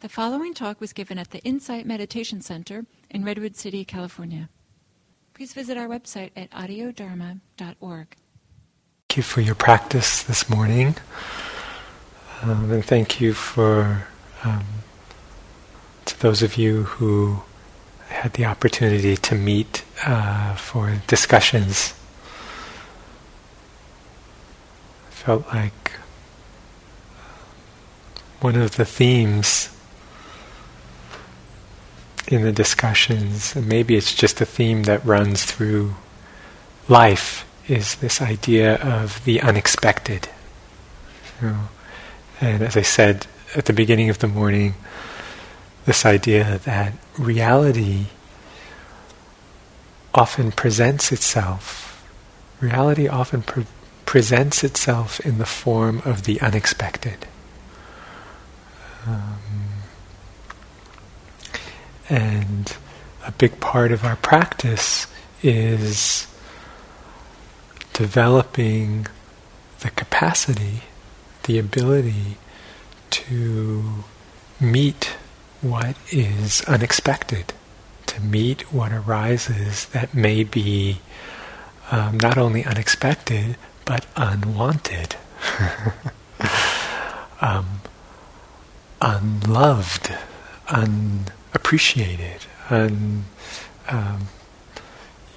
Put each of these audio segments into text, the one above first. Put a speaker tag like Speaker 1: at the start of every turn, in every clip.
Speaker 1: The following talk was given at the Insight Meditation Center in Redwood City, California. Please visit our website at audiodharma.org.
Speaker 2: Thank you for your practice this morning. Um, and thank you for um, to those of you who had the opportunity to meet uh, for discussions. I felt like one of the themes in the discussions, maybe it's just a theme that runs through life, is this idea of the unexpected. And as I said at the beginning of the morning, this idea that reality often presents itself, reality often pre- presents itself in the form of the unexpected. And a big part of our practice is developing the capacity, the ability to meet what is unexpected, to meet what arises that may be um, not only unexpected but unwanted, um, unloved, appreciated, and um,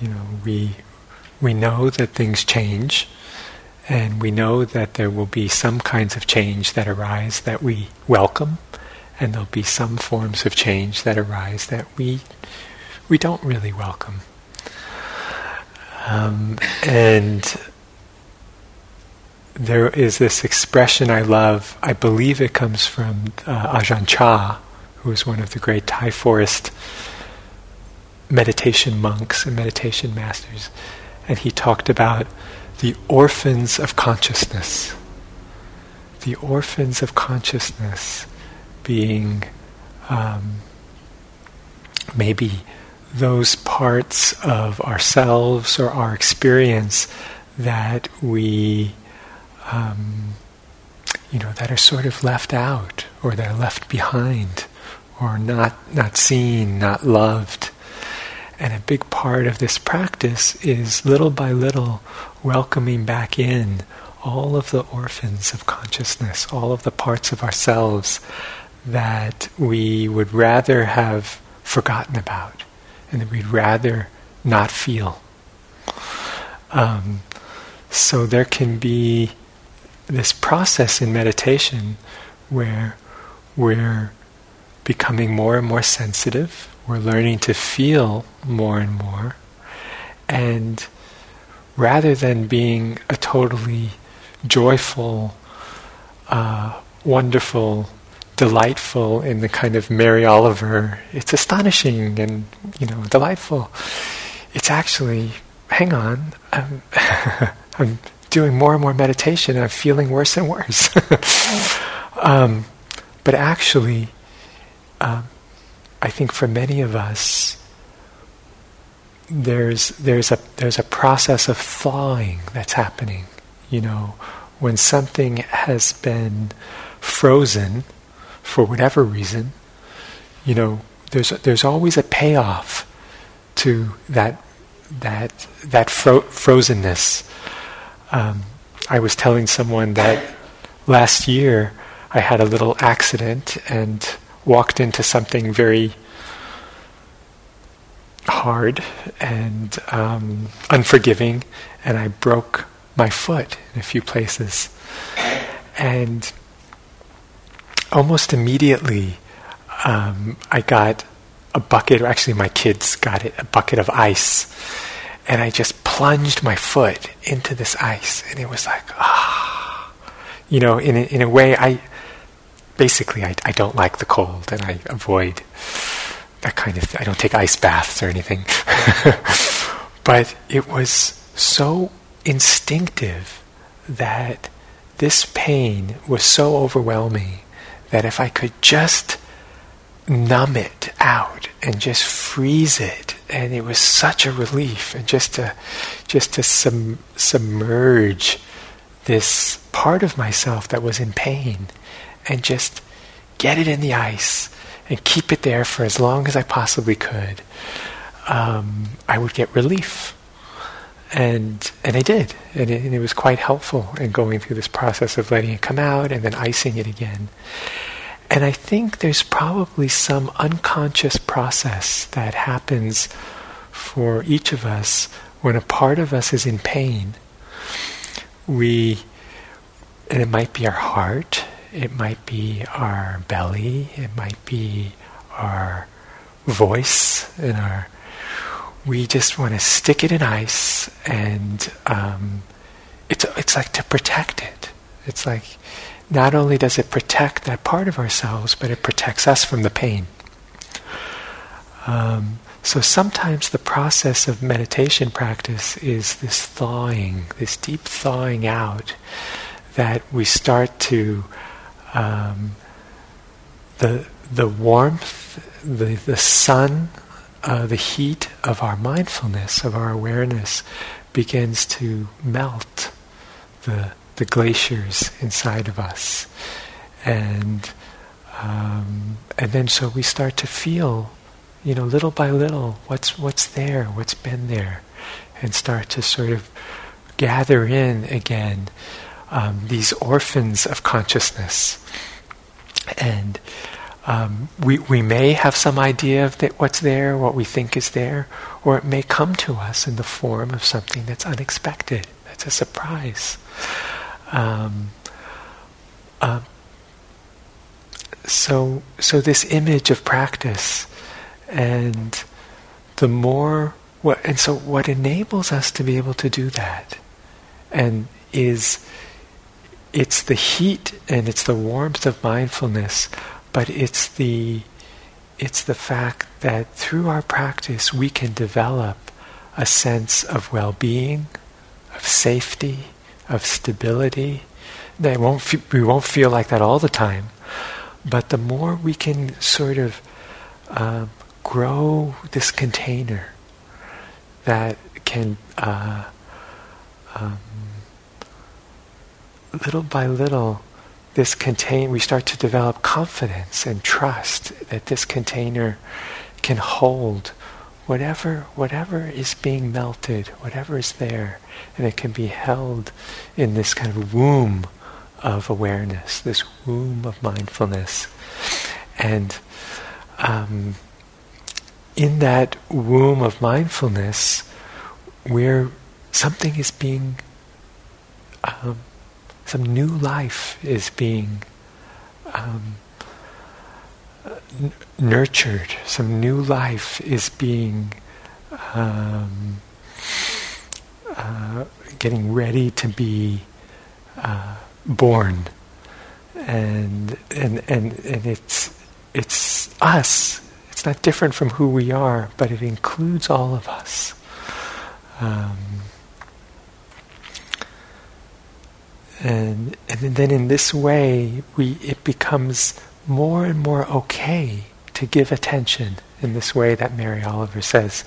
Speaker 2: you know we we know that things change, and we know that there will be some kinds of change that arise that we welcome, and there'll be some forms of change that arise that we we don't really welcome. Um, and there is this expression I love. I believe it comes from uh, Ajahn Chah, who was one of the great Thai forest meditation monks and meditation masters. And he talked about the orphans of consciousness. The orphans of consciousness being um, maybe those parts of ourselves or our experience that we, um, you know, that are sort of left out or that are left behind or not, not seen, not loved. And a big part of this practice is little by little welcoming back in all of the orphans of consciousness, all of the parts of ourselves that we would rather have forgotten about and that we'd rather not feel. Um, so there can be this process in meditation where we're becoming more and more sensitive. We're learning to feel more and more. And rather than being a totally joyful, uh, wonderful, delightful in the kind of Mary Oliver, it's astonishing and you know delightful. It's actually, hang on, I'm, I'm doing more and more meditation and I'm feeling worse and worse. um, but actually, um, I think for many of us, there's there's a there's a process of thawing that's happening. You know, when something has been frozen for whatever reason, you know, there's there's always a payoff to that that that fro- frozenness. Um, I was telling someone that last year I had a little accident and walked into something very hard and um, unforgiving, and I broke my foot in a few places. And almost immediately, um, I got a bucket, or actually, my kids got it, a bucket of ice. And I just plunged my foot into this ice, and it was like, ah. You know, in a, in a way, I, basically, I, I don't like the cold and I avoid that kind of thing. I don't take ice baths or anything. but it was so instinctive that this pain was so overwhelming that if I could just numb it out and just freeze it, and it was such a relief, and just to just to sum, submerge this part of myself that was in pain and just get it in the ice and keep it there for as long as I possibly could, um, I would get relief. And and I did, and it, and it was quite helpful in going through this process of letting it come out and then icing it again. And I think there's probably some unconscious process that happens for each of us when a part of us is in pain. We, and it might be our heart, it might be our belly, it might be our voice, and our. We just want to stick it in ice, and um, it's it's like to protect it. It's like not only does it protect that part of ourselves, but it protects us from the pain. Um, so sometimes the process of meditation practice is this thawing, this deep thawing out, that we start to um, the the warmth, the the sun, uh, the heat of our mindfulness, of our awareness, begins to melt the the glaciers inside of us, and um, and then so we start to feel, you know, little by little, what's what's there, what's been there, and start to sort of gather in again um, these orphans of consciousness, and. Um, we, we may have some idea of that what's there, what we think is there, or it may come to us in the form of something that's unexpected, that's a surprise. Um, uh, so, so this image of practice, and the more what, and so what enables us to be able to do that, and is it's the heat and it's the warmth of mindfulness, but it's the it's the fact that through our practice we can develop a sense of well-being, of safety, of stability. They won't fe- we won't feel like that all the time, but the more we can sort of uh, grow this container that can uh, um, little by little this contain we start to develop confidence and trust that this container can hold whatever whatever is being melted, whatever is there, and it can be held in this kind of womb of awareness, this womb of mindfulness, and um, in that womb of mindfulness, where something is being, um, some new life is being. Um, n- nurtured, some new life is being um, uh, getting ready to be uh, born, and and and and it's it's us. It's not different from who we are, but it includes all of us. Um, and and then in this way, we it becomes more and more okay to give attention in this way that Mary Oliver says,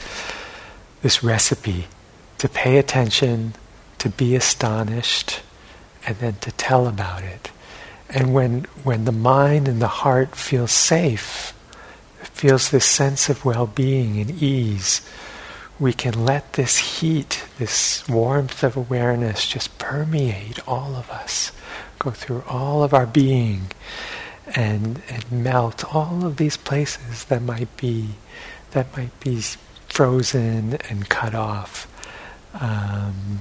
Speaker 2: this recipe, to pay attention, to be astonished, and then to tell about it. And when, when the mind and the heart feel safe, feels this sense of well-being and ease, we can let this heat, this warmth of awareness just permeate all of us, go through all of our being, and and melt all of these places that might be that might be frozen and cut off. Um,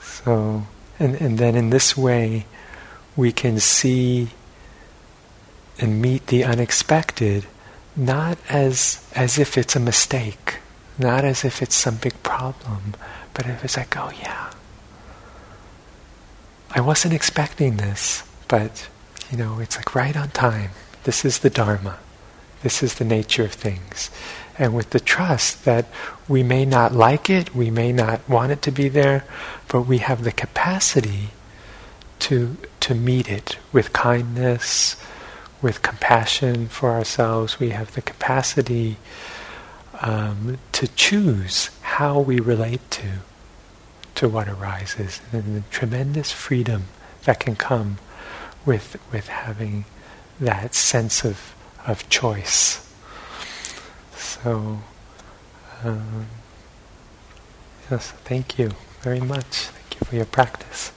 Speaker 2: so, and, and then in this way, we can see and meet the unexpected not as as if it's a mistake, not as if it's some big problem, but if it's like, oh yeah, I wasn't expecting this, but you know, it's like right on time. This is the Dharma. This is the nature of things. And with the trust that we may not like it, we may not want it to be there, but we have the capacity to to meet it with kindness, with compassion for ourselves, we have the capacity um, to choose how we relate to to what arises, and the tremendous freedom that can come with with having that sense of of choice. So, um, yes, thank you very much. Thank you for your practice.